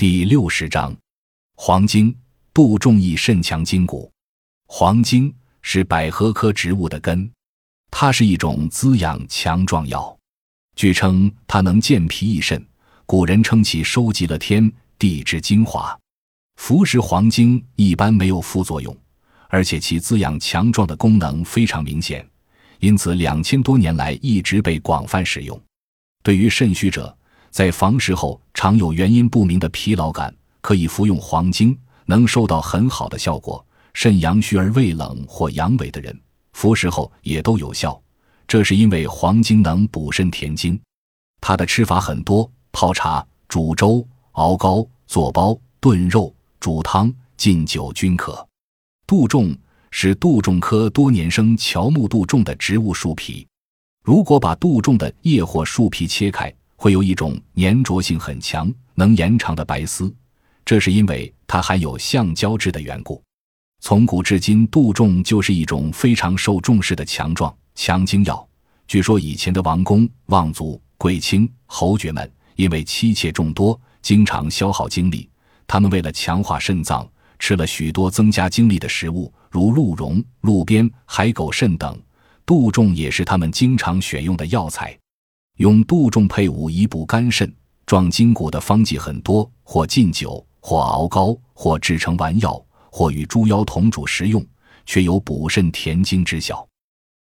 第六十章，黄精，杜仲益肾强筋骨。黄精是百合科植物的根，它是一种滋养强壮药。据称，它能健脾益肾，古人称其收集了天地之精华。服食黄精一般没有副作用，而且其滋养强壮的功能非常明显，因此两千多年来一直被广泛使用。对于肾虚者，在房事后常有原因不明的疲劳感，可以服用黄精，能收到很好的效果。肾阳虚而胃冷或阳痿的人，服食后也都有效。这是因为黄精能补肾填精。它的吃法很多：泡茶、煮粥、熬膏、做煲、炖肉、煮汤、浸酒均可。杜仲是杜仲科多年生乔木杜仲的植物树皮。如果把杜仲的叶或树皮切开，会有一种粘着性很强、能延长的白丝，这是因为它含有橡胶质的缘故。从古至今，杜仲就是一种非常受重视的强壮强精药。据说以前的王公、望族、贵卿、侯爵们因为妻妾众多，经常消耗精力，他们为了强化肾脏，吃了许多增加精力的食物，如鹿茸、鹿鞭、海狗肾等。杜仲也是他们经常选用的药材。用杜仲配伍以补肝肾、壮筋骨的方剂很多，或浸酒，或熬膏，或制成丸药，或与猪腰同煮食用，却有补肾填精之效。